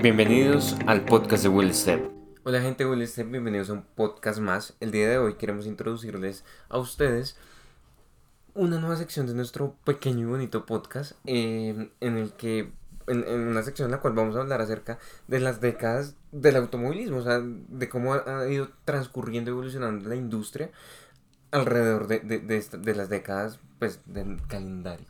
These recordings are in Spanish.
Bienvenidos al podcast de Will Step. Hola gente de Will Step, bienvenidos a un podcast más. El día de hoy queremos introducirles a ustedes una nueva sección de nuestro pequeño y bonito podcast eh, en el que en, una sección en la cual vamos a hablar acerca de las décadas del automovilismo, o sea, de cómo ha, ido transcurriendo y evolucionando la industria alrededor de, las décadas pues, del calendario.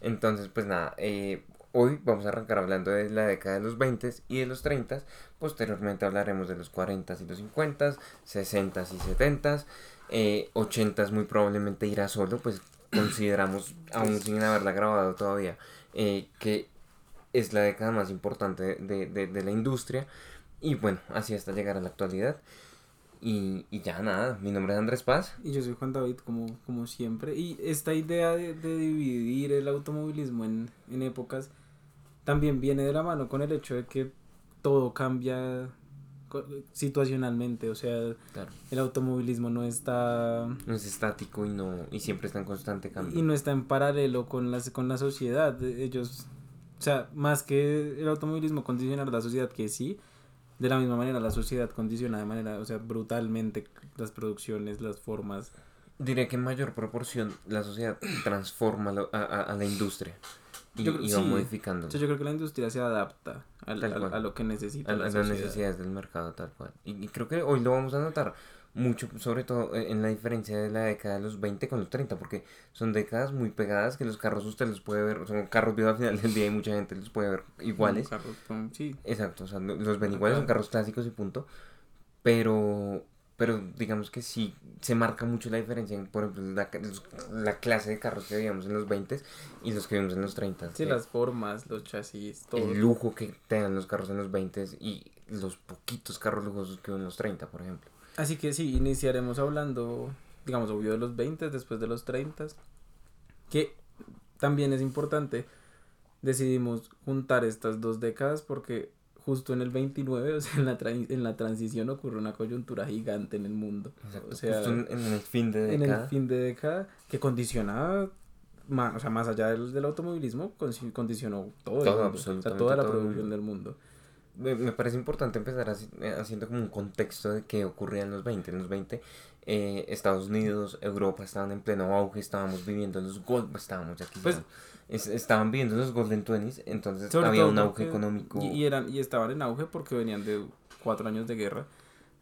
Entonces, pues nada, eh, hoy vamos a arrancar hablando de la década de los 20 y de los 30, posteriormente hablaremos de los 40 y los 50, 60 y 70, eh, 80 muy probablemente irá solo, pues consideramos, aún sin haberla grabado todavía, eh, que es la década más importante de, de, de, la industria. Y bueno, así hasta llegar a la actualidad. Y, y, ya nada, mi nombre es Andrés Paz. Y yo soy Juan David, como, como siempre. Y esta idea de, de dividir el automovilismo en, en, épocas también viene de la mano con el hecho de que todo cambia situacionalmente. O sea, el automovilismo no está... No es estático y, no, y siempre está en constante cambio. Y no está en paralelo con, las, con la sociedad. Ellos o sea, más que el automovilismo condicionar la sociedad, que sí, de la misma manera la sociedad condiciona de manera, o sea, brutalmente las producciones, las formas. Diré que en mayor proporción la sociedad transforma a, a, la industria y, yo, va modificando. Yo, creo que la industria se adapta a, a lo que necesita. A, las necesidades del mercado, tal cual. y creo que hoy lo vamos a notar mucho, sobre todo eh, en la diferencia de la década de los 20 con los 30, porque son décadas muy pegadas que los carros usted los puede ver, son carros vivos al final del día y mucha gente los puede ver iguales. sí. Exacto, o sea, los ven iguales, son carros clásicos y punto. Pero, pero digamos que sí se marca mucho la diferencia por ejemplo, la, la clase de carros que veíamos en los 20 y los que vimos en los 30. Sí, las formas, los chasis, todo. El lujo que tengan los carros en los 20 y los poquitos carros lujosos que en los 30, por ejemplo. Así que sí, iniciaremos hablando, digamos, obvio de los 20, después de los 30, que también es importante. Decidimos juntar estas dos décadas porque justo en el 29, o sea, en la, en la transición ocurre una coyuntura gigante en el mundo. o sea, justo en, el fin de década. En el fin de década que condicionaba, más, o sea, más allá del, del automovilismo, condicionó todo, todo o sea, toda la producción del mundo me, parece importante empezar eh, haciendo como un contexto de qué ocurría en los 20. En los 20, eh, Estados Unidos, Europa estaban en pleno auge, estábamos viviendo los Gold, estábamos aquí. Pues, estaban viviendo los Golden Twenties, entonces había un auge económico. Y, eran, y estaban en auge porque venían de cuatro años de guerra.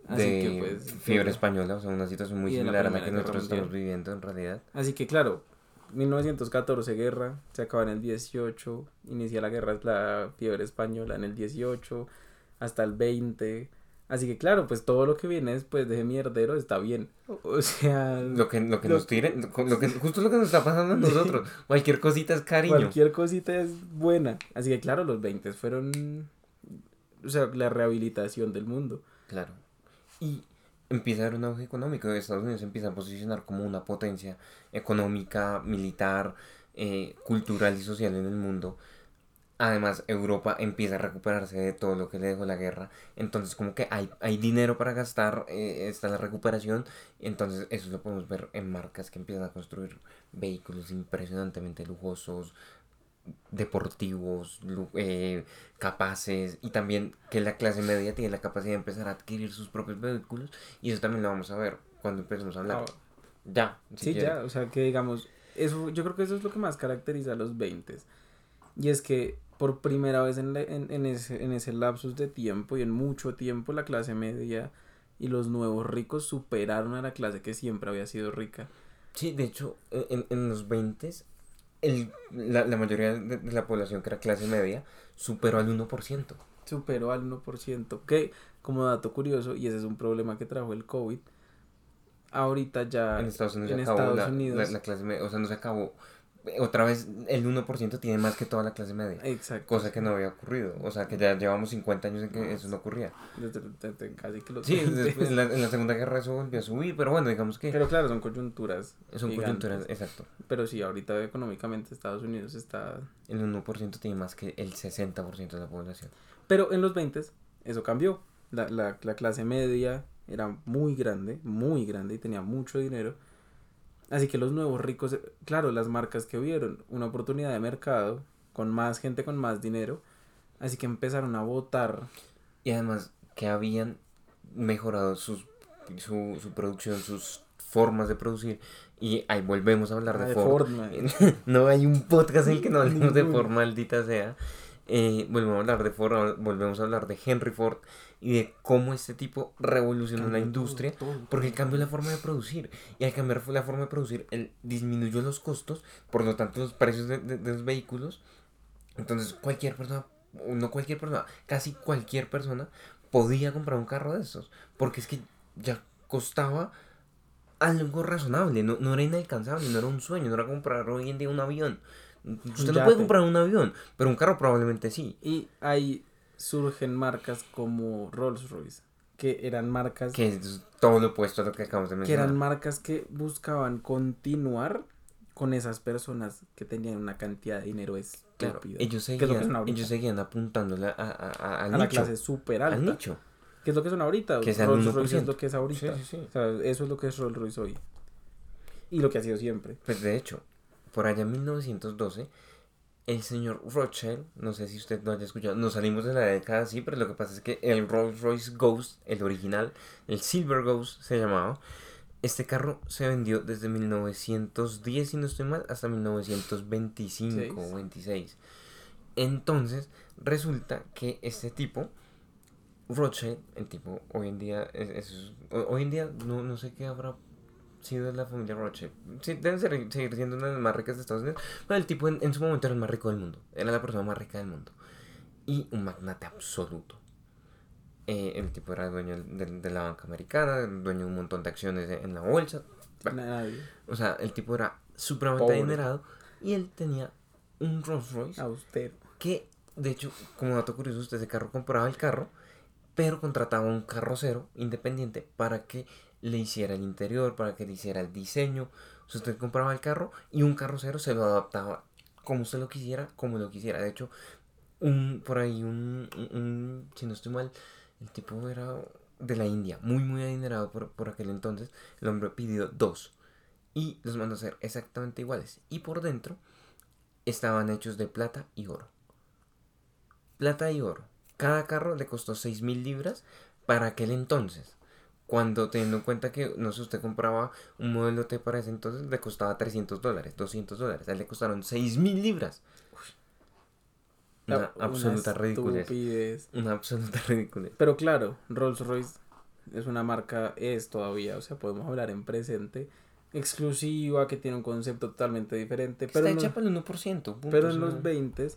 Así de que pues, fiebre española, o sea, una situación muy similar a la que nosotros estamos viviendo en realidad. Así que claro, 1914 guerra, se acaba en el 18, inicia la guerra, la fiebre española en el 18, hasta el 20. Así que claro, pues todo lo que viene después de ese mierdero está bien. O sea... Lo que, lo que nos tiren, lo que, justo lo que nos está pasando a nosotros. Cualquier cosita es cariño. Cualquier cosita es buena. Así que claro, los 20 fueron... O sea, la rehabilitación del mundo. Claro. Y empieza a haber un auge económico. Estados Unidos empieza a posicionar como una potencia económica, militar, eh, cultural y social en el mundo. Además, Europa empieza a recuperarse de todo lo que le dejó la guerra. Entonces, como que hay, hay dinero para gastar, eh, está la recuperación. Entonces, eso lo podemos ver en marcas que empiezan a construir vehículos impresionantemente lujosos, deportivos, eh, capaces y también que la clase media tiene la capacidad de empezar a adquirir sus propios vehículos y eso también lo vamos a ver cuando empecemos a hablar. Ah, ya. sí, ya, o sea que digamos, eso, yo creo que eso es lo que más caracteriza a los 20 y es que por primera vez en, en, en, ese, en ese lapsus de tiempo y en mucho tiempo la clase media y los nuevos ricos superaron a la clase que siempre había sido rica. Sí, de hecho, en, en los 20 el, la, la, mayoría de, la población que era clase media superó al 1%. Superó al 1%. Que, como dato curioso, y ese es un problema que trajo el COVID, ahorita ya en Estados Unidos, en Estados Unidos la, clase media, o sea, no se acabó otra vez el 1% tiene más que toda la clase media. Exacto. Cosa que no había ocurrido. O sea, que ya llevamos 50 años en que eso no ocurría. Desde, casi que Sí, en, la, Segunda Guerra eso volvió a subir, pero bueno, digamos que... Pero claro, son coyunturas. Son coyunturas, exacto. Pero sí, ahorita económicamente Estados Unidos está... El 1% tiene más que el 60% de la población. Pero en los 20 eso cambió. La, la, la clase media era muy grande, muy grande y tenía mucho dinero Así que los nuevos ricos, claro, las marcas que vieron una oportunidad de mercado con más gente con más dinero, Así que empezaron a votar. Y además que habían mejorado sus, su, su producción, sus formas de producir. Y ahí volvemos a hablar de, Ford. no hay un podcast en el que no hablemos de Ford, maldita sea. Eh, volvemos a hablar de Ford, volvemos a hablar de Henry Ford y de cómo este tipo revolucionó la industria, porque cambió la forma de producir. Y al cambiar la forma de producir, él disminuyó los costos, por lo tanto los precios de, de los vehículos. Entonces cualquier persona, no cualquier persona, casi cualquier persona podía comprar un carro de estos, porque es que ya costaba algo razonable, no, no era inalcanzable, no era un sueño, no era comprar hoy en día un avión. Usted no puede comprar un avión, pero un carro probablemente sí. Y ahí surgen marcas como Rolls Royce, que eran marcas... Que es todo lo opuesto a lo que acabamos de mencionar. Que eran marcas que buscaban continuar con esas personas que tenían una cantidad de dinero estúpida. ellos, seguían, ellos seguían apuntándole a, a, a, la clase súper alta. Al nicho. ¿Qué es lo que son ahorita? Que Rolls Royce es lo que es ahorita. Sí, sí, sí. O sea, eso es lo que es Rolls Royce hoy. Y lo que ha sido siempre. Pues de hecho, por allá en 1912, el señor Rothschild, no sé si usted lo haya escuchado, nos salimos de la década así, pero lo que pasa es que el Rolls Royce Ghost, el original, el Silver Ghost se llamaba, este carro se vendió desde 1910, si no estoy mal, hasta 1925 o 26. Entonces, resulta que este tipo, Rothschild, el tipo hoy en día, es, hoy en día no, no sé qué habrá sido de la familia Rothschild. Sí, deben seguir siendo una de las más ricas de Estados Unidos. Pero el tipo en, su momento era el más rico del mundo. Era la persona más rica del mundo. Y un magnate absoluto. Eh, el tipo era dueño de, la banca americana, dueño de un montón de acciones en la bolsa. O sea, el tipo era supremamente adinerado. Y él tenía un Rolls Royce. Austero. Que, de hecho, como dato curioso, usted ese carro compraba el carro. Pero contrataba un carrocero independiente para que le hiciera el interior, para que le hiciera el diseño. usted compraba el carro y un carrocero se lo adaptaba como usted lo quisiera, como lo quisiera. De hecho, un, por ahí, un, un, si no estoy mal, el tipo era de la India, muy, muy adinerado por, por aquel entonces. El hombre pidió dos y los mandó a hacer exactamente iguales. Y por dentro estaban hechos de plata y oro. Plata y oro. Cada carro le costó seis mil libras para aquel entonces. Cuando teniendo en cuenta que, no sé, usted compraba un modelo T para ese entonces, le costaba 300 dólares, 200 dólares. A él le costaron 6 mil libras. Una, absoluta ridiculez. Una absoluta ridiculez. Pero claro, Rolls Royce es una marca, es todavía, o sea, podemos hablar en presente, exclusiva, que tiene un concepto totalmente diferente. Pero Está hecha para el 1%. pero en los 20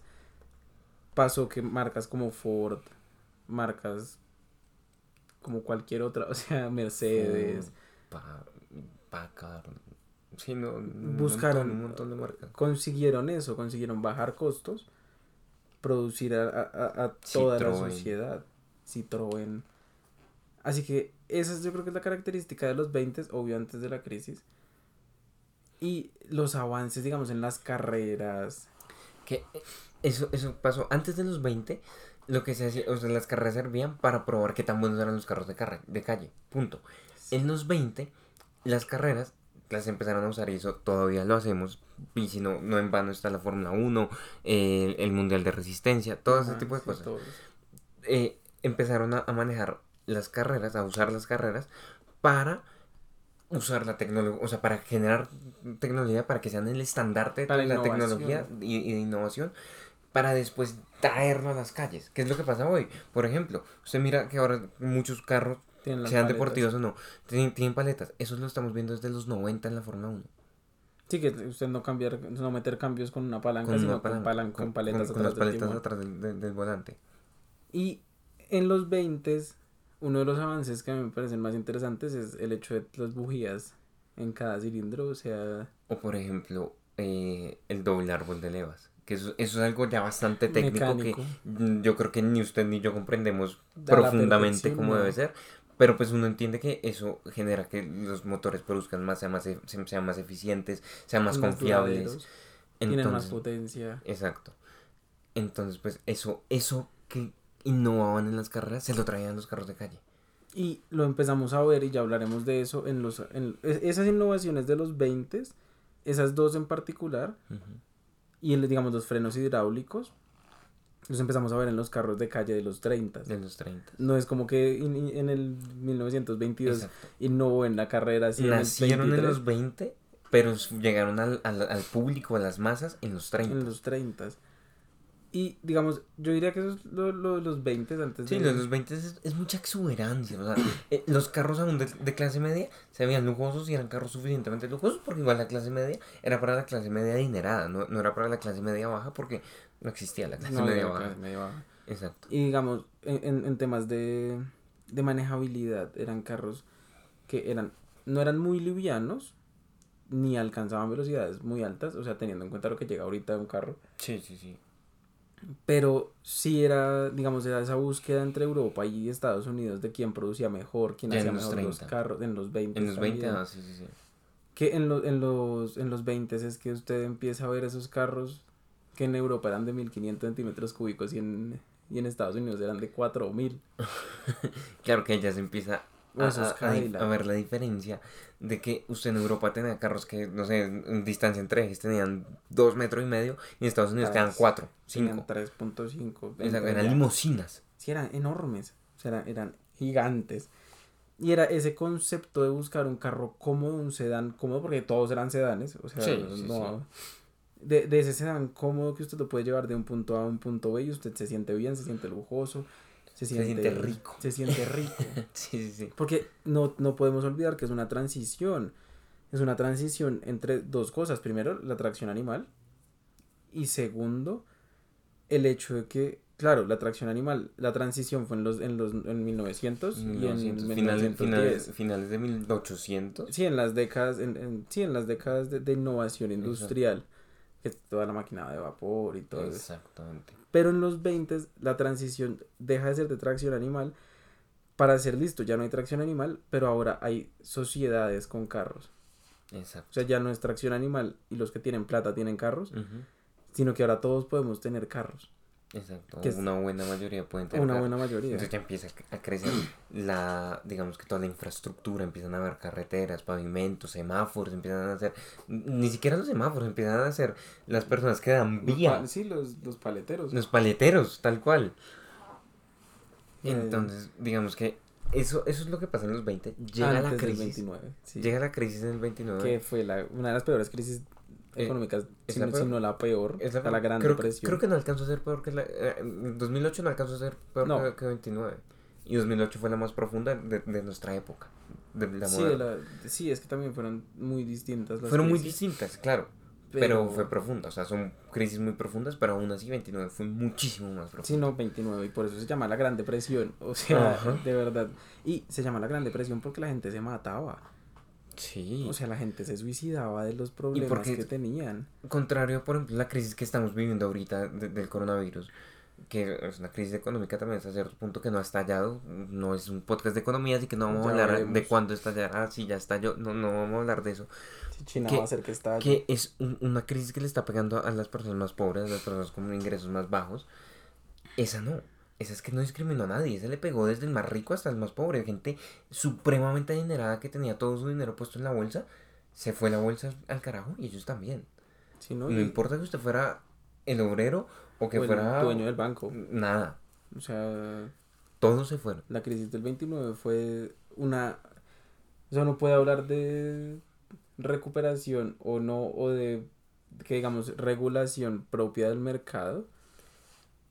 pasó que marcas como Ford, marcas como cualquier otra, o sea, Mercedes, Packard, sí, no, buscaron un montón, de marcas. Consiguieron eso, consiguieron bajar costos, producir a, a, a toda la sociedad. Citroën. Así que esa yo creo que es la característica de los 20, obvio antes de la crisis. Y los avances, digamos, en las carreras. Que eso, eso pasó antes de los 20 lo que se hacía, o sea, las carreras servían para probar qué tan buenos eran los carros de, de calle, punto. En los 20, las carreras las empezaron a usar y eso todavía lo hacemos. Y si no, no en vano está la Fórmula 1, el Mundial de Resistencia, todo ese tipo de cosas. Eh, empezaron a, manejar las carreras, a usar las carreras para usar la tecnología, o sea, para generar tecnología, para que sean el estandarte de la tecnología y, y de innovación para después traerlo a las calles. ¿Qué es lo que pasa hoy? Por ejemplo, usted mira que ahora muchos carros, sean deportivos o no, tienen, paletas. Eso lo estamos viendo desde los 90 en la Fórmula 1. Sí, que usted no cambiar, no meter cambios con una palanca, sino con, con, paletas, con, las paletas atrás del, del, volante. Y en los 20 uno de los avances que a mí me parecen más interesantes es el hecho de las bujías en cada cilindro, o sea... O por ejemplo, eh, el doble árbol de levas que eso, es algo ya bastante técnico que yo creo que ni usted ni yo comprendemos profundamente cómo debe ser, pero pues uno entiende que eso genera que los motores produzcan más, sean más, e, sean más eficientes, sean más, confiables. tienen más potencia. Exacto. Entonces, pues eso, eso que innovaban en las carreras, se lo traían los carros de calle. Y lo empezamos a ver y ya hablaremos de eso en los en, esas innovaciones de los 20, esas dos en particular, y digamos los frenos hidráulicos los empezamos a ver en los carros de calle de los 30. De los 30. No es como que en, el 1922 innovó en la carrera. Así Nacieron en, los 20, pero llegaron al, al, público, a las masas, en los 30. En los 30. Y digamos, yo diría que eso es lo, de los 20 antes sí, de... Sí, los 20 es, mucha exuberancia. O sea, eh, los carros aún de, de, clase media se veían lujosos y eran carros suficientemente lujosos porque igual la clase media era para la clase media adinerada, no, no era para la clase media baja porque no existía la clase media, baja. Exacto. Y digamos, en, en temas de, de manejabilidad, eran carros que eran no eran muy livianos, ni alcanzaban velocidades muy altas, o sea, teniendo en cuenta lo que llega ahorita un carro. Sí, sí, sí. Pero sí era, digamos, era esa búsqueda entre Europa y Estados Unidos de quién producía mejor, quién hacía mejor los carros, en los 20. En los 20, ah, sí, sí, sí. Que en, en, los, en los 20 es que usted empieza a ver esos carros que en Europa eran de 1500 centímetros cúbicos y en, y en Estados Unidos eran de 4000. claro que ya se empieza a, ver la diferencia de que usted en Europa tenía carros que, no sé, en distancia entre ejes tenían dos metros y medio y en Estados Unidos tenían cuatro, cinco. 3.5. Eran limusinas. Sí, eran enormes, o sea, eran, gigantes. Y era ese concepto de buscar un carro cómodo, un sedán cómodo, porque todos eran sedanes, o sea, no... De, de, ese sedán cómodo que usted lo puede llevar de un punto A a un punto B y usted se siente bien, se siente lujoso, se siente, rico. Se siente rico. sí, sí, sí. Porque no, no podemos olvidar que es una transición. Es una transición entre dos cosas. Primero, la tracción animal. Y segundo, el hecho de que, claro, la tracción animal, la transición fue en los en los en 1900, y en finales, finales, finales, de 1800. Sí, en las décadas en, en sí, en las décadas de, innovación industrial, que toda la máquina de vapor y todo Exactamente. Pero en los 20 la transición deja de ser de tracción animal para ser listo. Ya no hay tracción animal, pero ahora hay sociedades con carros. Exacto. O sea, ya no es tracción animal y los que tienen plata tienen carros, sino que ahora todos podemos tener carros. Exacto, una buena mayoría pueden tener. Una buena mayoría. Entonces ya empieza a crecer la, digamos que toda la infraestructura, empiezan a haber carreteras, pavimentos, semáforos, empiezan a hacer, ni siquiera los semáforos, empiezan a hacer las personas que dan vía. sí, los, paleteros. Los paleteros, tal cual. Eh, Entonces, digamos que eso, eso es lo que pasa en los 20. Llega la crisis. 29, Llega la crisis en el 29. Que fue la, una de las peores crisis eh, económicas, si, no la peor, es la, Gran creo, Depresión. Creo que no alcanzó a ser peor que la... Eh, 2008 no alcanzó a ser peor que, que, 29. Y 2008 fue la más profunda de, de nuestra época. De la sí, sí, es que también fueron muy distintas las Fueron muy distintas, claro. Pero... fue profunda, o sea, son crisis muy profundas, pero aún así 29 fue muchísimo más profunda. Sí, no, 29, y por eso se llama la Gran Depresión, o sea, de verdad. Y se llama la Gran Depresión porque la gente se mataba. Sí. O sea, la gente se suicidaba de los problemas que tenían. Contrario, por ejemplo, la crisis que estamos viviendo ahorita del coronavirus, que es una crisis económica también hasta cierto punto que no ha estallado. No es un podcast de economía, así que no vamos a hablar de cuándo estallará, si ya estalló, no, no vamos a hablar de eso. Si China va a hacer que estalle. Que es una crisis que le está pegando a las personas más pobres, a las personas con ingresos más bajos. Esa no esa es que no discriminó a nadie, esa le pegó desde el más rico hasta el más pobre, gente supremamente adinerada que tenía todo su dinero puesto en la bolsa, se fue la bolsa al carajo y ellos también. no, importa que usted fuera el obrero o que fuera el dueño del banco. Nada. O sea, todos se fueron. La crisis del 29 fue una o sea, no puede hablar de recuperación o no o de que digamos regulación propia del mercado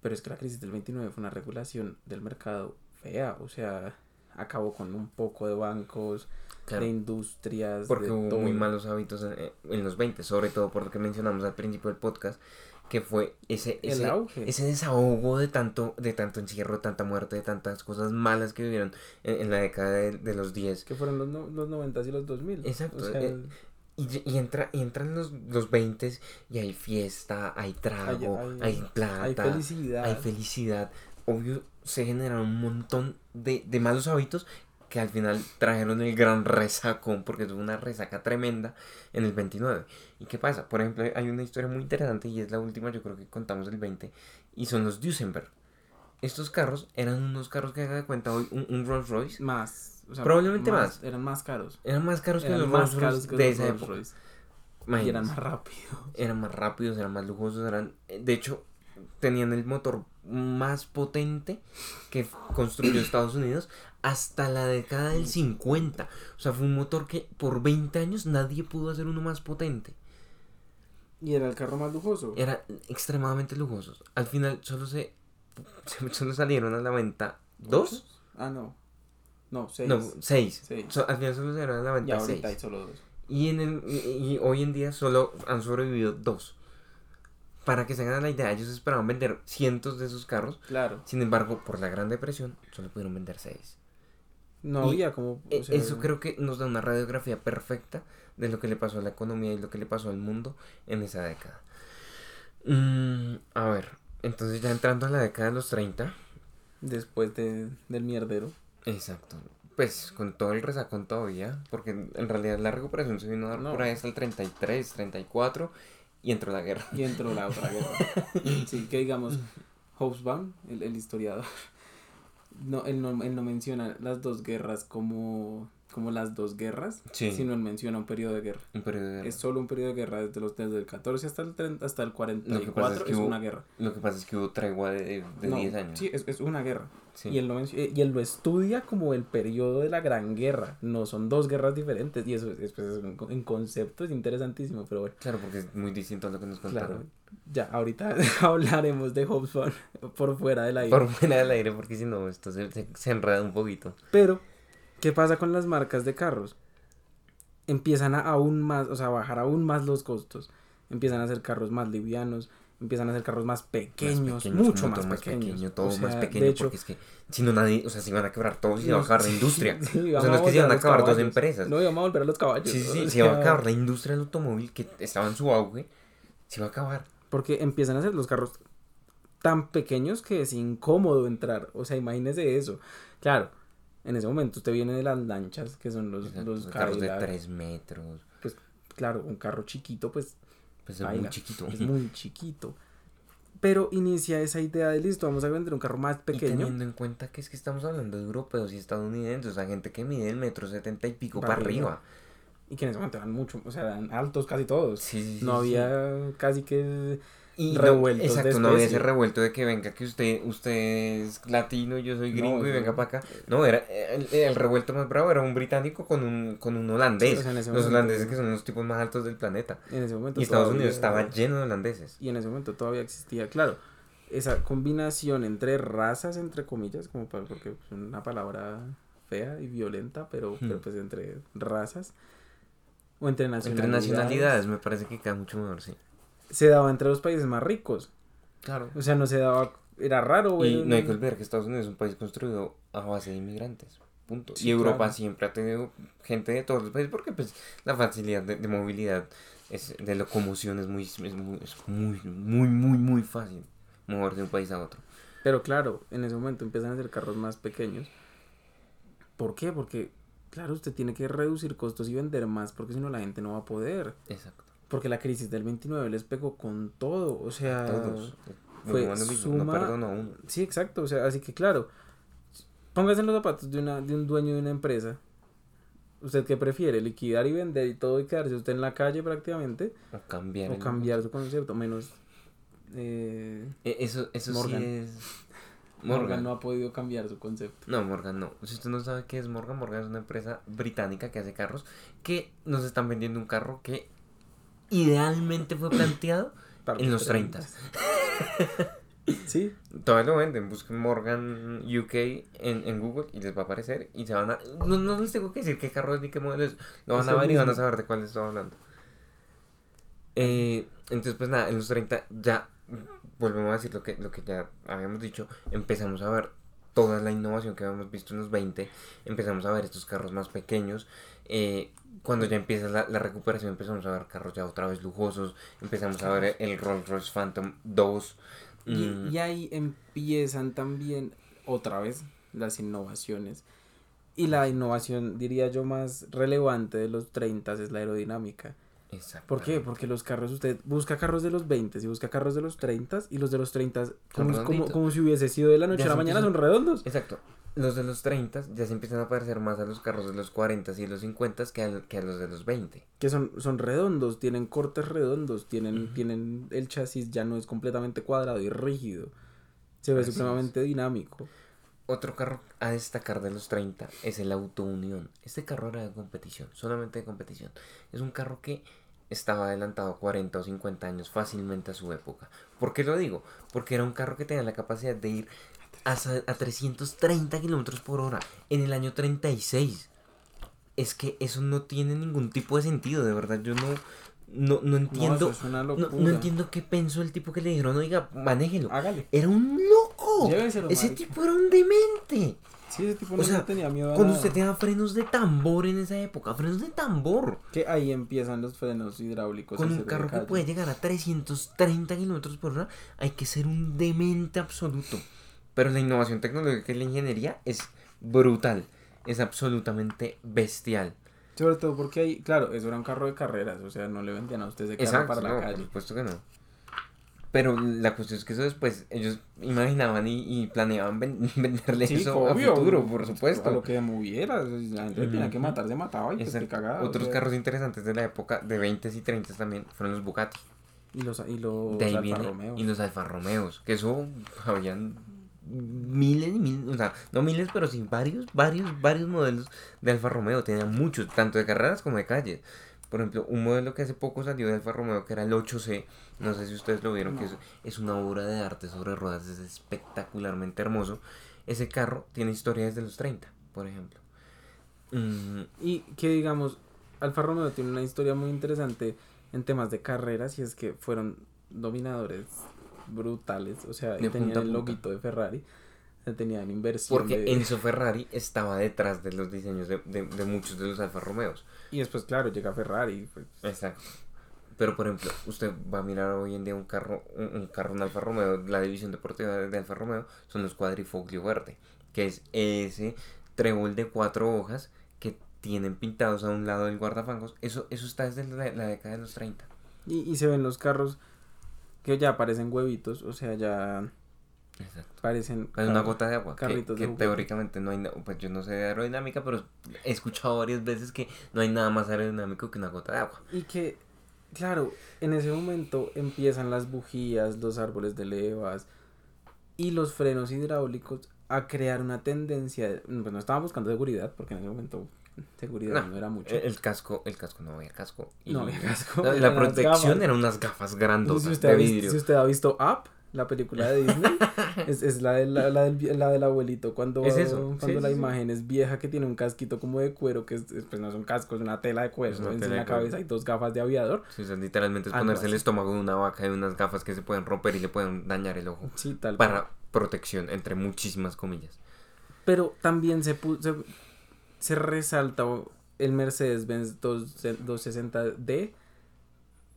pero es que la crisis del 29 fue una regulación del mercado fea, o sea, acabó con un poco de bancos, de industrias. Porque hubo muy malos hábitos en, los 20, sobre todo por lo que mencionamos al principio del podcast, que fue ese, ese, ese desahogo de tanto, de tanto encierro, de tanta muerte, de tantas cosas malas que vivieron en, la década de, los 10. Que fueron los, los 90 y los 2000. Exacto. Eh, y, y, entra, y entran los, los 20 y hay fiesta, hay trago, hay, plata, hay felicidad. Hay felicidad. Obvio, se generaron un montón de, de malos hábitos que al final trajeron el gran resacón, porque tuvo una resaca tremenda en el 29. ¿Y qué pasa? Por ejemplo, hay una historia muy interesante y es la última, yo creo que contamos el 20, y son los Duesenberg. Estos carros eran unos carros que haga de cuenta hoy un, un Rolls Royce. Más Probablemente más, Eran más caros. Eran más caros que los más caros de esa época. Y eran más rápidos. Eran más rápidos, eran más lujosos, eran... De hecho, tenían el motor más potente que construyó Estados Unidos hasta la década del 50. O sea, fue un motor que por 20 años nadie pudo hacer uno más potente. ¿Y era el carro más lujoso? Era extremadamente lujoso. Al final solo se solo salieron a la venta dos. Ah, no. No, seis. No, seis. al final solo a la venta y ahorita Hay solo dos. Y, en el, y, hoy en día solo han sobrevivido dos. Para que se hagan la idea, ellos esperaban vender cientos de esos carros. Claro. Sin embargo, por la Gran Depresión, solo pudieron vender seis. No había como... E, eso creo que nos da una radiografía perfecta de lo que le pasó a la economía y lo que le pasó al mundo en esa década. Mm, a ver, entonces ya entrando a la década de los 30. Después de, del mierdero. Exacto. Pues con todo el resacón todavía, porque en realidad la recuperación se vino a dar por ahí hasta el 33, 34 y entró la guerra. Y entró la otra guerra. sí, que digamos, Hobsbawm, el, el historiador, no él, no, él no menciona las dos guerras como como las dos guerras, sino él menciona un periodo de guerra. Un periodo de guerra. Es solo un periodo de guerra desde, los, desde el 14 hasta el, 30, hasta el 44 es, una guerra. Lo que pasa es que hubo tregua de, de, 10 años. Sí, es, es una guerra. Y, él lo y él lo estudia como el periodo de la Gran Guerra. No son dos guerras diferentes. Y eso es, pues, en concepto es interesantísimo, pero bueno. Claro, porque es muy distinto a lo que nos contaron. Claro. Ya, ahorita hablaremos de Hobson por fuera del aire. Por fuera del aire, porque si no, esto se, se, se enreda un poquito. Pero ¿Qué pasa con las marcas de carros? Empiezan a aún más, o sea, a bajar aún más los costos. Empiezan a hacer carros más livianos, empiezan a hacer carros más pequeños, mucho más, pequeños. todo más pequeño, hecho, porque es que si no nadie, o sea, se iban a quebrar todos y se iba a acabar la industria. o sea, no es que se iban a acabar dos empresas. No íbamos a volver a los caballos. Sí, sí, sí, se iba a acabar la industria del automóvil que estaba en su auge, se iba a acabar. Porque empiezan a hacer los carros tan pequeños que es incómodo entrar. O sea, imagínese eso. Claro, en ese momento usted viene de las lanchas, que son los, los carros de 3 metros. Pues claro, un carro chiquito, pues... Pues es muy chiquito. Es muy chiquito. Pero inicia esa idea de listo, vamos a vender un carro más pequeño. Y teniendo en cuenta que es que estamos hablando de europeos y estadounidenses, o sea, gente que mide el metro setenta y pico para, arriba. Y que en ese momento eran mucho, o sea, eran altos casi todos. Sí, no había casi que y revueltos. exacto, no había ese revuelto de que venga que usted, usted es latino y yo soy gringo y venga para acá. No, era el, revuelto más bravo era un británico con un, con un holandés. los holandeses que son los tipos más altos del planeta. En ese momento y Estados Unidos estaba lleno de holandeses. Y en ese momento todavía existía, claro, esa combinación entre razas, entre comillas, como para, porque es una palabra fea y violenta, pero, pero pues entre razas. O entre nacionalidades. Entre nacionalidades me parece que queda mucho mejor, sí se daba entre los países más ricos. Claro. O sea, no se daba, era raro, güey. Y no hay que olvidar que Estados Unidos es un país construido a base de inmigrantes. Punto. y Europa siempre ha tenido gente de todos los países porque pues la facilidad de, movilidad es, de locomoción es muy, es muy, es muy, muy, muy, muy fácil mover de un país a otro. Pero claro, en ese momento empiezan a ser carros más pequeños. ¿Por qué? Porque, claro, usted tiene que reducir costos y vender más porque si no la gente no va a poder. Exacto. Porque la crisis del 29 les pegó con todo, o sea, fue suma... Sí, exacto, o sea, así que claro, póngase en los zapatos de, una, de un dueño de una empresa. ¿Usted qué prefiere? ¿Liquidar y vender y todo y quedarse usted en la calle prácticamente? O cambiar. O cambiar su concepto, menos... Eh, e, eso eso sí es... Morgan. no ha podido cambiar su concepto. No, Morgan no. Si usted no sabe qué es Morgan, Morgan es una empresa británica que hace carros que nos están vendiendo un carro que idealmente fue planteado en los 30. sí. Todavía lo venden. Busquen Morgan UK en, en, Google y les va a aparecer. Y se van a. No, no les tengo que decir qué carro es ni qué modelo es. Lo van a ver y van a saber de cuál estoy hablando. Eh, entonces, pues nada, en los 30 ya volvemos a decir lo que, lo que ya habíamos dicho. Empezamos a ver toda la innovación que habíamos visto en los 20. Empezamos a ver estos carros más pequeños. Eh, cuando ya empieza la, la, recuperación empezamos a ver carros ya otra vez lujosos, empezamos a ver el Rolls Royce Phantom 2. Y, mm. y, ahí empiezan también otra vez las innovaciones. Y la innovación, diría yo, más relevante de los 30 es la aerodinámica. Exacto. ¿Por qué? Porque los carros, usted busca carros de los 20 y busca carros de los 30 y los de los 30 como, como, como, si hubiese sido de la noche a la mañana son redondos. Exacto. los de los 30 ya se empiezan a parecer más a los carros de los 40 y los 50 que a, que a los de los 20. Que son, son redondos, tienen cortes redondos, tienen, tienen el chasis ya no es completamente cuadrado y rígido. Se ve supremamente dinámico. Otro carro a destacar de los 30 es el Auto Unión. Este carro era de competición, solamente de competición. Es un carro que estaba adelantado 40 o 50 años fácilmente a su época. ¿Por qué lo digo? Porque era un carro que tenía la capacidad de ir a, a 330 kilómetros por hora en el año 36. Es que eso no tiene ningún tipo de sentido, de verdad. Yo no, no, no entiendo. No, entiendo qué pensó el tipo que le dijeron, oiga, manéjelo. Hágale. Era un loco. ese tipo era un demente. Sí, ese tipo no tenía miedo a Cuando usted tenía frenos de tambor en esa época, frenos de tambor. Que ahí empiezan los frenos hidráulicos. Con un carro que puede llegar a 330 kilómetros por hora, hay que ser un demente absoluto. Pero la innovación tecnológica y la ingeniería es brutal. Es absolutamente bestial. Sobre todo porque hay, claro, eso era un carro de carreras, o sea, no le vendían a ustedes de carro para la calle. Por supuesto que no. Pero la cuestión es que eso después ellos imaginaban y, planeaban venderle eso a futuro, por supuesto. A lo que moviera, la gente tenía que matar, se mataba y pues, cagada. Otros carros interesantes de la época, de 20 y 30 también, fueron los Bugatti. Y los, y los Alfa Romeos. Y los Alfa Romeos, que eso habían miles y miles, o sea, no miles, pero sí varios, varios, varios modelos de Alfa Romeo. Tenían muchos, tanto de carreras como de calles. Por ejemplo, un modelo que hace poco salió de Alfa Romeo, que era el 8C, no sé si ustedes lo vieron, que es, es, una obra de arte sobre ruedas, es espectacularmente hermoso. Ese carro tiene historia desde los 30, por ejemplo. Mm. Y que digamos, Alfa Romeo tiene una historia muy interesante en temas de carreras y es que fueron dominadores brutales, o sea, tenían el loguito de Ferrari, tenían inversión. Porque Enzo Ferrari estaba detrás de los diseños de, de, muchos de los Alfa Romeos. Y después, claro, llega Ferrari. Pues. Exacto. Pero, por ejemplo, usted va a mirar hoy en día un carro, un, carro, un Alfa Romeo, la división deportiva de Alfa Romeo, son los Quadrifoglio Verde, que es ese trébol de cuatro hojas que tienen pintados a un lado del guardafangos. Eso, eso está desde la, década de los 30. Y, y se ven los carros que ya parecen huevitos, o sea, ya Exacto. parecen... Es una gota de agua, que, que teóricamente no hay, pues yo no sé de aerodinámica, pero he escuchado varias veces que no hay nada más aerodinámico que una gota de agua. Y que, claro, en ese momento empiezan las bujías, los árboles de levas y los frenos hidráulicos a crear una tendencia, pues no estaba buscando seguridad, porque en ese momento seguridad no, era mucho. El, casco, el casco no había casco. Y no había casco. La, protección eran unas gafas grandes si de vidrio. si usted ha visto Up, la película de Disney, es, es la, de, la, la, del, la del abuelito. Cuando, ¿Es eso? cuando la imagen es vieja que tiene un casquito como de cuero, que es, pues no es un casco, es una tela de cuero. en la cabeza hay dos gafas de aviador. Sí, o literalmente es ponerse el estómago de una vaca y unas gafas que se pueden romper y le pueden dañar el ojo. Sí, tal Para protección, entre muchísimas comillas. Pero también se, se se resalta el Mercedes-Benz 260D,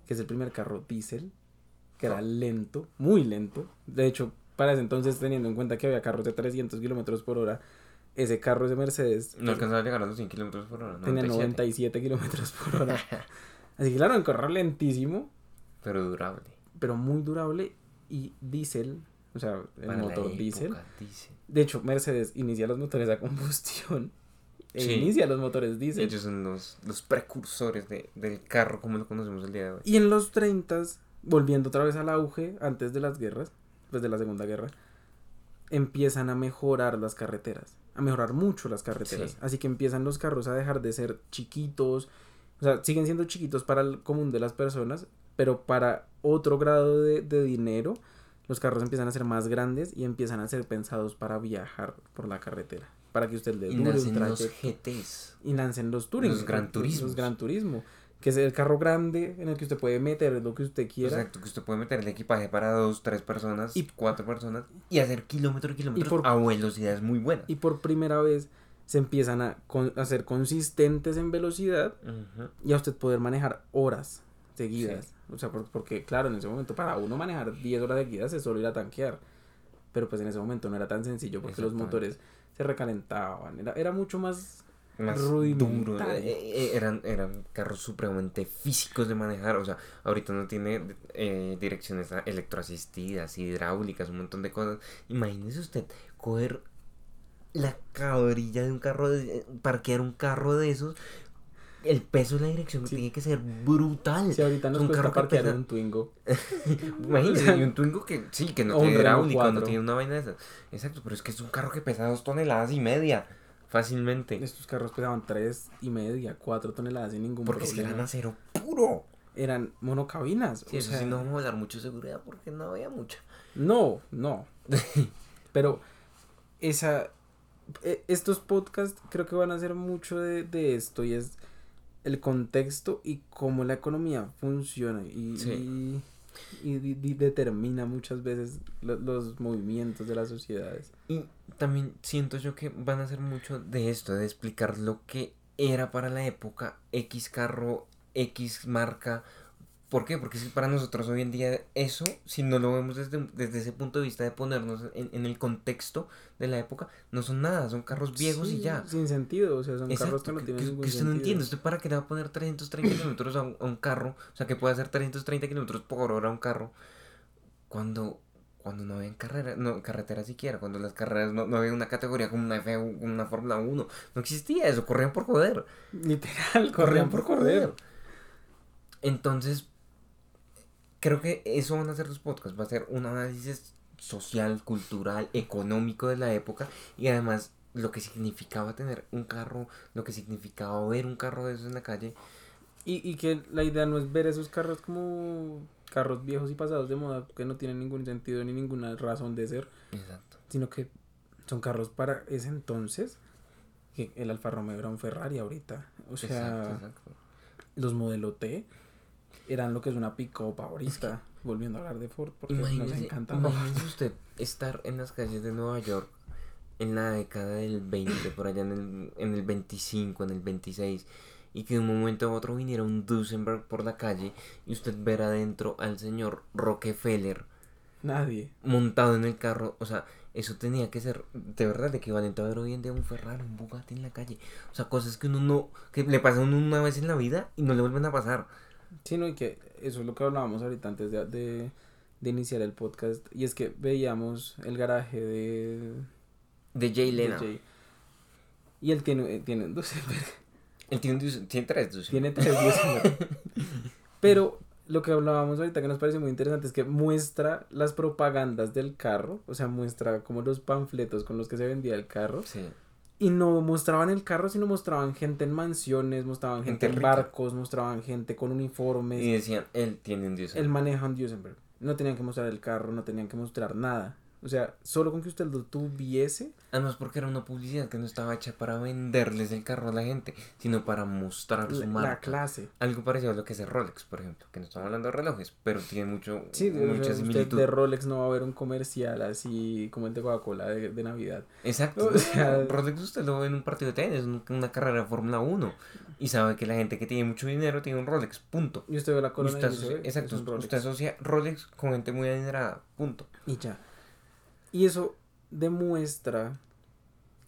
que es el primer carro diésel, que era lento, muy lento. De hecho, para ese entonces, teniendo en cuenta que había carros de 300 kilómetros por hora, ese carro, de Mercedes. No alcanzaba a llegar a los 100 kilómetros por hora. Tenía 97 kilómetros por hora. Así que, claro, un carro lentísimo. Pero durable. Pero muy durable y diésel. O sea, el motor diésel. De hecho, Mercedes inicia los motores a combustión e inicia los motores diésel. Ellos son los, los precursores de, del carro como lo conocemos el día de hoy. Y en los 30, volviendo otra vez al auge, antes de las guerras, pues de la Segunda Guerra, empiezan a mejorar las carreteras, a mejorar mucho las carreteras. Así que empiezan los carros a dejar de ser chiquitos, o sea, siguen siendo chiquitos para el común de las personas, pero para otro grado de, de dinero, los carros empiezan a ser más grandes y empiezan a ser pensados para viajar por la carretera para que usted le dure un los GTs. Y lancen los Touring. Los Gran Turismo. Los Gran Turismo. Que es el carro grande en el que usted puede meter lo que usted quiera. Exacto, que usted puede meter el equipaje para dos, tres personas, y cuatro personas y hacer kilómetro y kilómetro a velocidades muy buenas. Y por primera vez se empiezan a, ser consistentes en velocidad y a usted poder manejar horas seguidas. O sea, porque claro, en ese momento para uno manejar 10 horas seguidas es solo ir a tanquear. Pero pues en ese momento no era tan sencillo porque los motores se recalentaban. Era, era mucho más, más duro. Eh, eh, eran, eran carros supremamente físicos de manejar. O sea, ahorita no tiene eh, direcciones electroasistidas, hidráulicas, un montón de cosas. Imagínese usted coger la cabrilla de un carro, de, parquear un carro de esos, el peso de la dirección tiene que ser brutal. Si ahorita nos un carro parquear un Twingo. Imagínate, un Twingo que sí, que no tiene hidráulico, no tiene una vaina de esas. Exacto, pero es que es un carro que pesa dos toneladas y media. Fácilmente. Estos carros pesaban tres y media, cuatro toneladas sin ningún porque problema. Porque eran acero puro. Eran monocabinas. Sí, o eso sea... sí no vamos a hablar mucho de seguridad porque no había mucha. No, no. pero esa... E, estos podcasts creo que van a ser mucho de, de esto y es el contexto y cómo la economía funciona y, y, determina muchas veces los movimientos de las sociedades. Y también siento yo que van a ser mucho de esto, de explicar lo que era para la época X carro, X marca ¿Por qué? Porque para nosotros hoy en día eso, si no lo vemos desde, desde ese punto de vista de ponernos en, el contexto de la época, no son nada, son carros viejos y ya. Sin sentido, o sea, son carros que no tienen que, que usted no entiende, ¿usted para qué le va a poner 330 kilómetros a, un carro? O sea, que puede hacer 330 kilómetros por hora a un carro cuando cuando no había carrera, no, carretera siquiera, cuando las carreras no, no había una categoría como una F una Fórmula 1, no existía eso, corrían por joder. Literal, corrían, por, joder. Entonces, creo que eso van a ser los podcasts, va a ser un análisis social, cultural, económico de la época y además lo que significaba tener un carro, lo que significaba ver un carro de esos en la calle. Y, y que la idea no es ver esos carros como carros viejos y pasados de moda que no tienen ningún sentido ni ninguna razón de ser. Exacto. Sino que son carros para ese entonces. Que el Alfa Romeo era un Ferrari ahorita. O sea, los modelo T eran lo que es una pick-up ahorita, volviendo a hablar de Ford, porque imagínese, nos encanta. Imagínese usted estar en las calles de Nueva York en la década del 20, por allá en el, en el 25, en el 26, y que de un momento a otro viniera un Duesenberg por la calle y usted ver adentro al señor Rockefeller. Nadie. Montado en el carro, o sea, eso tenía que ser de verdad equivalente a ver hoy en día un Ferrari, un Bugatti en la calle. O sea, cosas que uno no, que le pasan una vez en la vida y no le vuelven a pasar. Sí, no, y que eso es lo que hablábamos ahorita antes de, de, iniciar el podcast. Y es que veíamos el garaje de. De Jay Leno. y él tiene, eh, tiene dos. él tiene, tiene tres dos. Tiene tres Pero lo que hablábamos ahorita que nos parece muy interesante es que muestra las propagandas del carro. O sea, muestra como los panfletos con los que se vendía el carro. Sí. Y no mostraban el carro, sino mostraban gente en mansiones, mostraban gente, en barcos, mostraban gente con uniformes. Y decían, él tiene un Duesenberg. Él maneja un Duesenberg. No tenían que mostrar el carro, no tenían que mostrar nada. O sea, solo con que usted lo tuviese. Además, porque era una publicidad que no estaba hecha para venderles el carro a la gente, sino para mostrar su marca. La clase. Algo parecido a lo que es el Rolex, por ejemplo, que no estamos hablando de relojes, pero tiene mucho, sí, mucha similitud. de Rolex no va a haber un comercial así como el de Coca-Cola de, Navidad. Exacto. O sea, Rolex usted lo ve en un partido de tenis, una carrera de Fórmula 1, y sabe que la gente que tiene mucho dinero tiene un Rolex, punto. Y usted ve la corona y usted, Exacto, usted asocia Rolex con gente muy adinerada, punto. Y ya. Y eso demuestra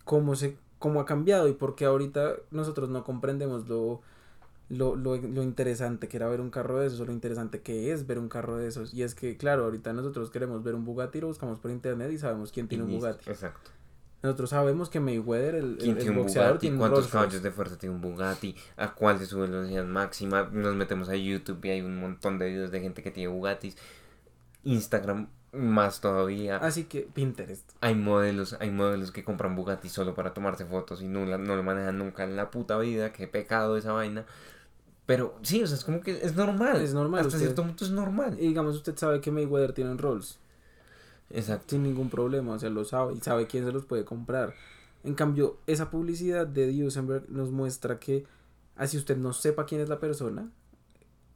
cómo, se, cómo ha cambiado y por qué ahorita nosotros no comprendemos lo, lo, lo, lo, interesante que era ver un carro de esos o lo interesante que es ver un carro de esos. Y es que, claro, ahorita nosotros queremos ver un Bugatti, lo buscamos por internet y sabemos quién tiene un Bugatti. Exacto. Nosotros sabemos que Mayweather, el, el, tiene boxeador, Bugatti? tiene ¿Cuántos caballos de fuerza tiene un Bugatti? ¿A cuál de su velocidad máxima? Nos metemos a YouTube y hay un montón de videos de gente que tiene Bugattis. Instagram más todavía. Así que Pinterest. Hay modelos, hay modelos que compran Bugatti solo para tomarse fotos y no, no lo manejan nunca en la puta vida. Qué pecado esa vaina. Pero sí, o sea, es como que es normal. Es normal. Hasta cierto punto es normal. Y digamos, usted sabe que Mayweather tiene Rolls. Exacto. Sin ningún problema, o sea, lo sabe y sabe quién se los puede comprar. En cambio, esa publicidad de Duesenberg nos muestra que así usted no sepa quién es la persona,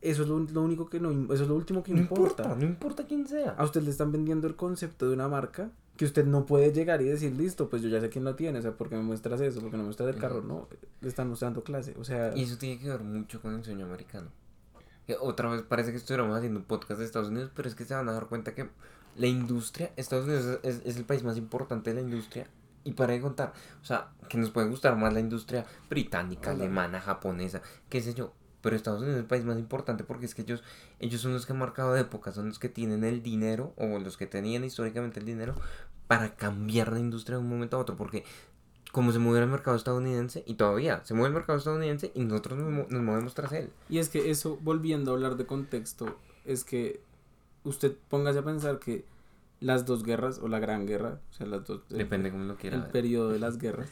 eso es lo, único que no, eso es lo último que no importa. No importa quién sea. A usted le están vendiendo el concepto de una marca que usted no puede llegar y decir, listo, pues yo ya sé quién lo tiene, o sea, porque me muestras eso, porque no me muestras el carro, no, le están mostrando clase, o sea. Y eso tiene que ver mucho con el sueño americano. otra vez parece que estuviéramos haciendo un podcast de Estados Unidos, pero es que se van a dar cuenta que la industria, Estados Unidos es, es el país más importante de la industria y para de contar, o sea, que nos puede gustar más la industria británica, alemana, japonesa, qué sé yo, pero Estados Unidos es el país más importante porque es que ellos, ellos son los que han marcado épocas, son los que tienen el dinero o los que tenían históricamente el dinero para cambiar la industria de un momento a otro. Porque como se mueve el mercado estadounidense y todavía se mueve el mercado estadounidense y nosotros nos movemos tras él. Y es que eso, volviendo a hablar de contexto, es que usted póngase a pensar que las dos guerras o la gran guerra, o sea, las dos... Depende el, cómo lo quiera. El periodo de las guerras.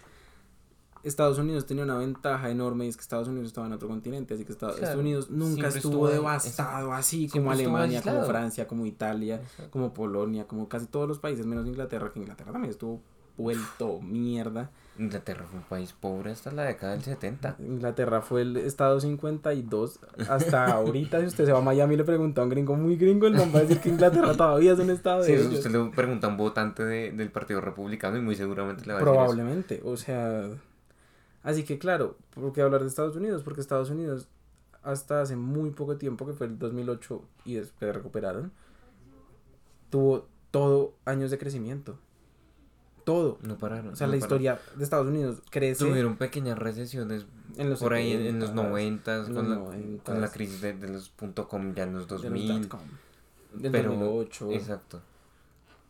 Estados Unidos tenía una ventaja enorme y es que Estados Unidos estaba en otro continente, así que Estados, Unidos nunca estuvo, devastado así como Alemania, como Francia, como Italia, como Polonia, como casi todos los países, menos Inglaterra, que Inglaterra también estuvo vuelto mierda. Inglaterra fue un país pobre hasta la década del 70. Inglaterra fue el estado 52 hasta ahorita. Si usted se va a Miami y le pregunta a un gringo muy gringo, el man va a decir que Inglaterra todavía es un estado sí, usted le pregunta a un votante del Partido Republicano y muy seguramente le va a decir Probablemente, o sea... Así que claro, ¿por qué hablar de Estados Unidos? Porque Estados Unidos hasta hace muy poco tiempo, que fue el 2008 y después recuperaron, tuvo todo años de crecimiento todo. No pararon. O sea, la historia de Estados Unidos crece. Tuvieron pequeñas recesiones en los por ahí en, los 90 con, la, con la crisis de, los .com ya en los 2000. Del pero, 2008. Exacto.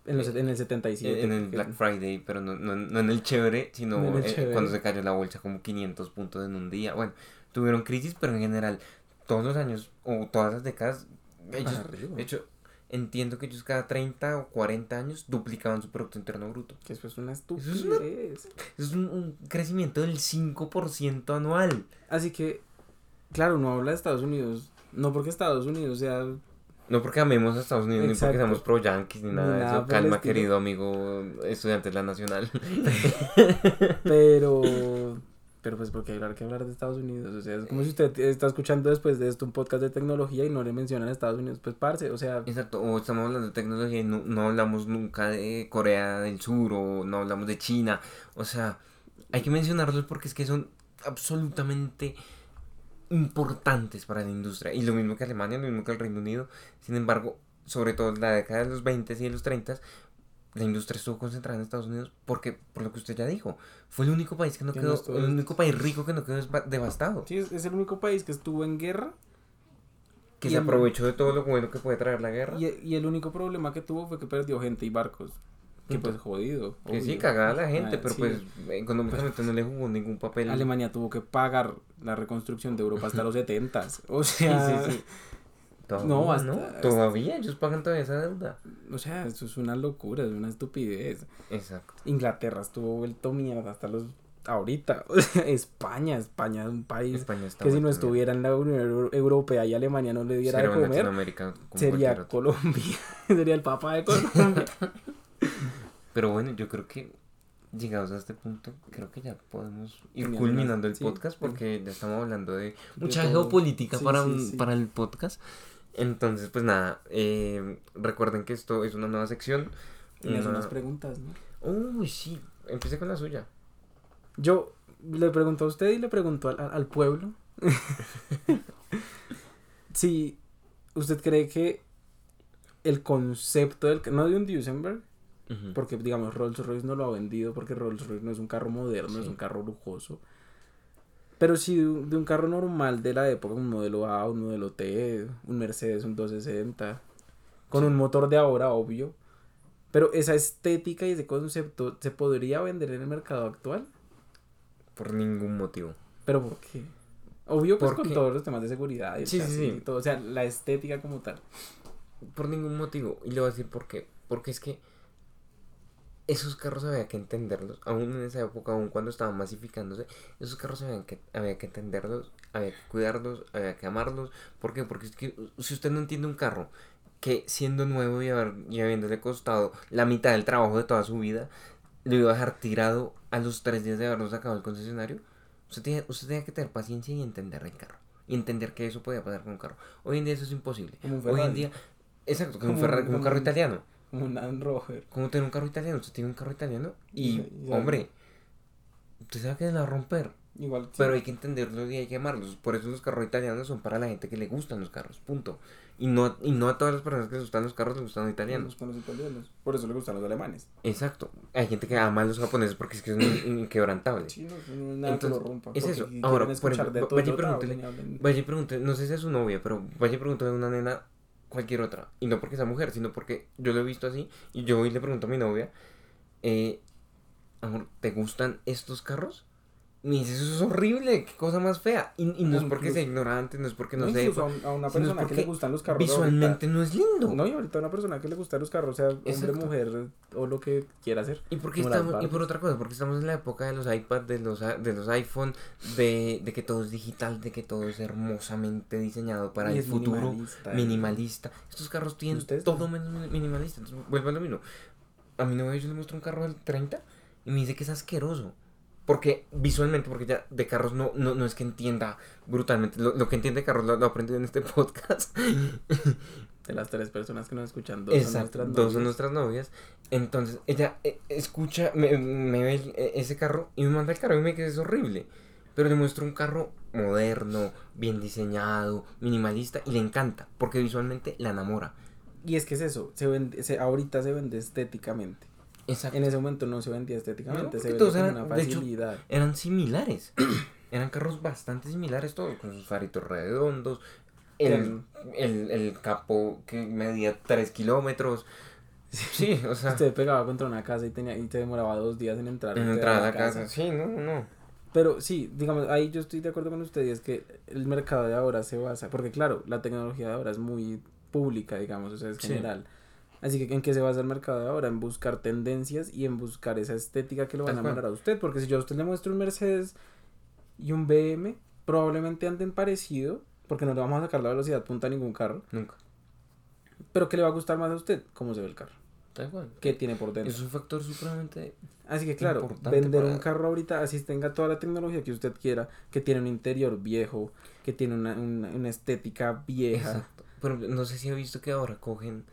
En, los, en el 77. En el Black Friday, pero no, no, no en el chévere, sino eh, cuando se cayó la bolsa como 500 puntos en un día. Bueno, tuvieron crisis, pero en general, todos los años o todas las décadas, ellos, de hecho, entiendo que ellos cada 30 o 40 años duplicaban su Producto Interno Bruto. Que eso es una estupidez. Eso es, un, crecimiento del 5% anual. Así que, claro, no habla de Estados Unidos. No porque Estados Unidos sea... No porque amemos a Estados Unidos, ni porque seamos pro yankees, ni nada de eso. Calma, querido amigo estudiante de la Nacional. Pero pero pues porque hay que hablar de Estados Unidos, o sea, es como si usted está escuchando después de esto un podcast de tecnología y no le mencionan a Estados Unidos, pues parce, o sea... Exacto, o estamos hablando de tecnología y no, no hablamos nunca de Corea del Sur o no hablamos de China, o sea, hay que mencionarlos porque es que son absolutamente importantes para la industria, y lo mismo que Alemania, lo mismo que el Reino Unido, sin embargo, sobre todo en la década de los 20 y de los 30 la industria estuvo concentrada en Estados Unidos porque, por lo que usted ya dijo, fue el único país que no quedó, el único país rico que no quedó devastado. Sí, es, el único país que estuvo en guerra. Que se aprovechó de todo lo bueno que puede traer la guerra. Y, el único problema que tuvo fue que perdió gente y barcos. Que pues jodido. Que sí, cagaba la gente, ah, pero pues económicamente no le jugó ningún papel. Alemania tuvo que pagar la reconstrucción de Europa hasta los 70 O sea, sí, sí, no, hasta, todavía ellos pagan toda esa deuda. O sea, eso es una locura, es una estupidez. Exacto. Inglaterra estuvo vuelto mierda hasta los ahorita. España, España es un país que si no estuviera en la Unión Europea y Alemania no le diera de comer, sería Colombia, sería el papa de Colombia. Pero bueno, yo creo que llegados a este punto, creo que ya podemos ir culminando el podcast porque ya estamos hablando de mucha geopolítica para, para el podcast. Entonces, pues nada, eh, recuerden que esto es una nueva sección. Tienes unas preguntas, ¿no? Uy, sí, empiece con la suya. Yo le pregunto a usted y le pregunto al, al pueblo. si usted cree que el concepto del... No de un Duesenberg, porque digamos Rolls Royce no lo ha vendido porque Rolls Royce no es un carro moderno, es un carro lujoso. Pero sí, de, un carro normal de la época, un modelo A, un modelo T, un Mercedes, un 260, con un motor de ahora, obvio. Pero esa estética y ese concepto, ¿se podría vender en el mercado actual? Por ningún motivo. ¿Pero por qué? Obvio, pues con todos los temas de seguridad y, sí, sí, todo. O sea, la estética como tal. Por ningún motivo. Y le voy a decir por qué. Porque es que esos carros había que entenderlos, aún en esa época, aún cuando estaban masificándose, esos carros había que, había que entenderlos, había que cuidarlos, había que amarlos. ¿Por qué? Porque es que si usted no entiende un carro que siendo nuevo y, habiéndole costado la mitad del trabajo de toda su vida, lo iba a dejar tirado a los tres días de haberlo sacado del concesionario, usted tiene, usted tiene que tener paciencia y entender el carro. Y entender que eso podía pasar con un carro. Hoy en día eso es imposible. Hoy en día, exacto, como, un, Ferrari, como un carro italiano un Land Rover. Como tener un carro italiano, usted tiene un carro italiano y, hombre, usted sabe que se va a romper. Igual, Pero hay que entenderlo y hay que amarlos. Por eso los carros italianos son para la gente que le gustan los carros, punto. Y no, y no a todas las personas que les gustan los carros les gustan los italianos. los italianos. Por eso le gustan los alemanes. Exacto. Hay gente que ama a los japoneses porque es que es inquebrantable. Sí, no, nada Entonces, que lo rompa. Es eso. Ahora, por ejemplo, vaya y pregúntele, no sé si es su novia, pero vaya y pregúntele a una nena cualquier otra. Y no porque sea mujer, sino porque yo lo he visto así. Y yo hoy le pregunto a mi novia, eh, ¿te gustan estos carros? Me dice, eso es horrible, qué cosa más fea. Y, y no es porque sea ignorante, no es porque no, no sepa. A una persona que le gustan los carros. Visualmente no es lindo. No, y ahorita a una persona que le gustan los carros, sea hombre, mujer o lo que quiera hacer. Y, porque estamos, y por otra cosa, porque estamos en la época de los iPads, de los, de los iPhone, de, de que todo es digital, de que todo es hermosamente diseñado para el futuro. Minimalista, minimalista. Estos carros tienen todo menos minimalista. Entonces, vuelvo a lo mismo. A mi novia yo le muestro un carro del 30 y me dice que es asqueroso. Porque visualmente, porque ya de carros no, no, no es que entienda brutalmente. Lo, que entiende de carros lo, he aprendido en este podcast. De las tres personas que nos escuchan, dos son nuestras novias. Dos son nuestras novias. Entonces, ella eh, escucha, me, ve e, ese carro y me manda el carro y me dice que es horrible. Pero le muestro un carro moderno, bien diseñado, minimalista y le encanta. Porque visualmente la enamora. Y es que es eso, se vende, se, ahorita se vende estéticamente. En ese momento no se vendía estéticamente, se vendía eran, una facilidad. eran similares. eran carros bastante similares todos, con sus faritos redondos, el, el, el capo que medía 3 kilómetros. Sí, o sea. Usted pegaba contra una casa y tenía y te demoraba dos días en entrar. En entrar a la casa. Sí, no, no. Pero sí, digamos, ahí yo estoy de acuerdo con usted y es que el mercado de ahora se basa, porque claro, la tecnología de ahora es muy pública, digamos, o sea, es general. Así que en qué se basa el mercado ahora, en buscar tendencias y en buscar esa estética que lo van a mandar a usted, porque si yo a usted le muestro un Mercedes y un BM, probablemente anden parecido, porque no le vamos a sacar la velocidad punta a ningún carro. Nunca. Pero ¿qué le va a gustar más a usted? ¿Cómo se ve el carro? Tal cual. ¿Qué tiene por dentro? Es un factor supremamente Así que claro, vender un carro ahorita, así tenga toda la tecnología que usted quiera, que tiene un interior viejo, que tiene una, una, estética vieja. Exacto. Pero no sé si ha visto que ahora cogen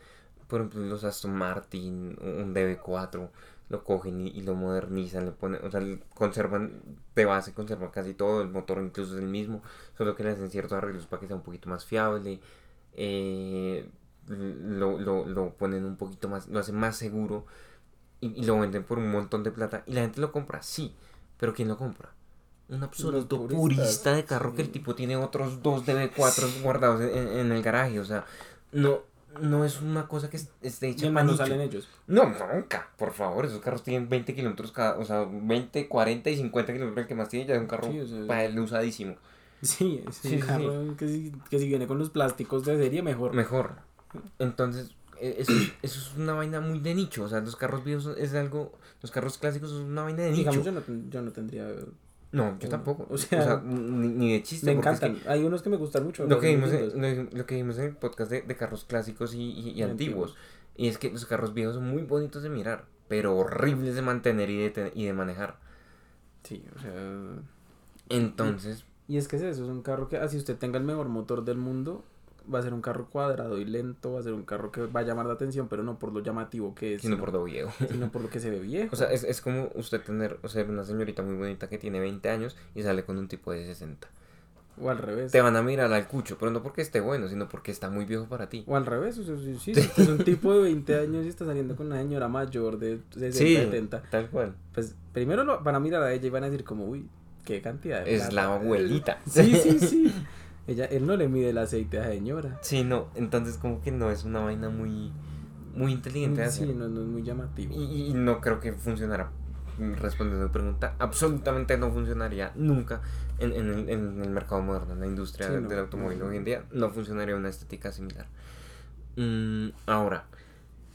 por ejemplo, los Aston Martin, un DB4, lo cogen y, lo modernizan, le ponen, o sea, conservan de base, conservan casi todo, el motor incluso es el mismo, solo que le hacen ciertos arreglos para que sea un poquito más fiable, eh, lo, lo, lo, ponen un poquito más, lo hacen más seguro y, lo venden por un montón de plata y la gente lo compra, sí, pero ¿quién lo compra? Un absoluto purista de carro que el tipo tiene otros dos DB4 guardados en, en el garaje, o sea, no, no es una cosa que esté hecha para no salen ellos? No, nunca, por favor, esos carros tienen 20 kilómetros cada, o sea, 20, 40 y 50 kilómetros el que más tiene, ya es un carro para él usadísimo. Sí, es un carro Que, si, que si viene con los plásticos de serie, mejor. Mejor. Entonces, e, eso, eso es una vaina muy de nicho, o sea, los carros viejos es algo, los carros clásicos son una vaina de nicho. Digamos, yo no, yo no tendría no, yo tampoco. O sea, ni, de chiste. Me encantan. Hay unos que me gustan mucho. Lo que, vimos en, lo, que vimos en el podcast de, de carros clásicos y, y, antiguos. Y es que los carros viejos son muy bonitos de mirar, pero horribles de mantener y de, y de manejar. Sí, o sea. Entonces. Y, es que es eso, es un carro que, así usted tenga el mejor motor del mundo, va a ser un carro cuadrado y lento, va a ser un carro que va a llamar la atención, pero no por lo llamativo que es. Sino, por lo viejo. Sino por lo que se ve viejo. O sea, es, es como usted tener, o sea, una señorita muy bonita que tiene 20 años y sale con un tipo de 60. O al revés. Te van a mirar al cucho, pero no porque esté bueno, sino porque está muy viejo para ti. O al revés, o sea, sí, es un tipo de 20 años y está saliendo con una señora mayor de 60, sí, 70. tal cual. Pues primero lo, van a mirar a ella y van a decir como, uy, qué cantidad de Es la abuelita. Sí, sí, sí. Ella, él no le mide el aceite a la señora. Sí, no, entonces como que no es una vaina muy, muy inteligente. Sí, no, no es muy llamativo. Y, no creo que funcionara. Respondiendo a tu pregunta, absolutamente no funcionaría nunca en, en, el, en el mercado moderno, en la industria del, automóvil hoy en día. No funcionaría una estética similar. Mm, ahora,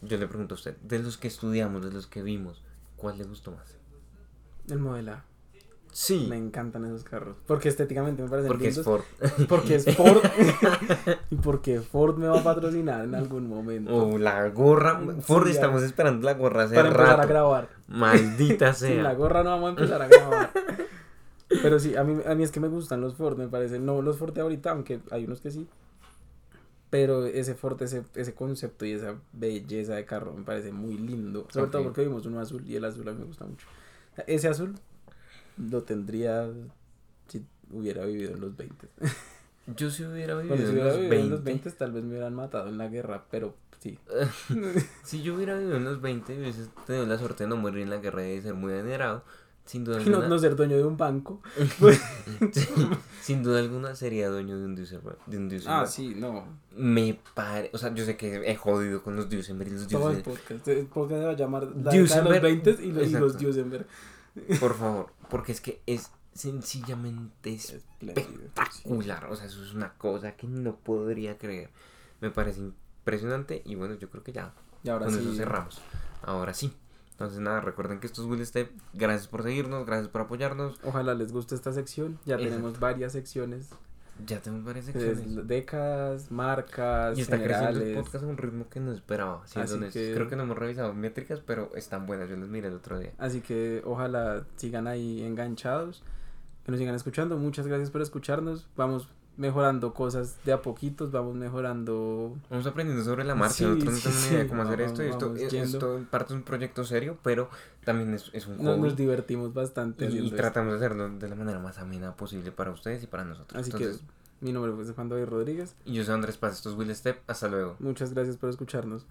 yo le pregunto a usted, de los que estudiamos, de los que vimos, ¿cuál le gustó más? El modelo Sí. Me encantan esos carros. Porque estéticamente me parecen Porque es Ford. Porque es Ford. y porque Ford me va a patrocinar en algún momento. O la gorra. Ford, estamos esperando la gorra hace Para empezar a grabar. Maldita sea. Sin la gorra no vamos a empezar a grabar. Pero sí, a mí, a mí es que me gustan los Ford, me parecen. No los Ford de ahorita, aunque hay unos que sí. Pero ese Ford, ese, ese concepto y esa belleza de carro me parece muy lindo. Sobre todo porque vimos uno azul y el azul a mí me gusta mucho. Ese azul lo tendría si hubiera vivido en los 20. Yo si hubiera vivido, en, los 20. en los 20 tal vez me hubieran matado en la guerra, pero sí. si yo hubiera vivido en los 20 hubiese tenido la suerte de no morir en la guerra y de ser muy venerado, Sin duda alguna. No, ser dueño de un banco. sin duda alguna sería dueño de un Duesenberg. De un ah, sí, no. Me pare... O sea, yo sé que he jodido con los Duesenberg y los Todo el podcast. El podcast se va a llamar La de los 20 y los, los Duesenberg. Por favor, porque es que es sencillamente espectacular. O sea, eso es una cosa que no podría creer. Me parece impresionante y bueno, yo creo que ya. Y ahora con eso cerramos. Ahora sí. Entonces nada, recuerden que esto es Will Step. Gracias por seguirnos, gracias por apoyarnos. Ojalá les guste esta sección. Ya tenemos varias secciones. Ya tenemos varias secciones. décadas, marcas, Y está creciendo el podcast a un ritmo que no esperaba. Creo que no hemos revisado métricas, pero están buenas. Yo las miré el otro día. Así que ojalá sigan ahí enganchados, que nos sigan escuchando. Muchas gracias por escucharnos. Vamos mejorando cosas de a poquitos, vamos mejorando. Vamos aprendiendo sobre la marcha. Nosotros no tenemos ni idea cómo hacer esto. Esto, esto parte de un proyecto serio, pero también es, es un hobby. Nos, divertimos bastante. Y, tratamos de hacerlo de la manera más amena posible para ustedes y para nosotros. Así que mi nombre es Juan David Rodríguez. Y yo soy Andrés Paz. Esto es Will Step. Hasta luego. Muchas gracias por escucharnos.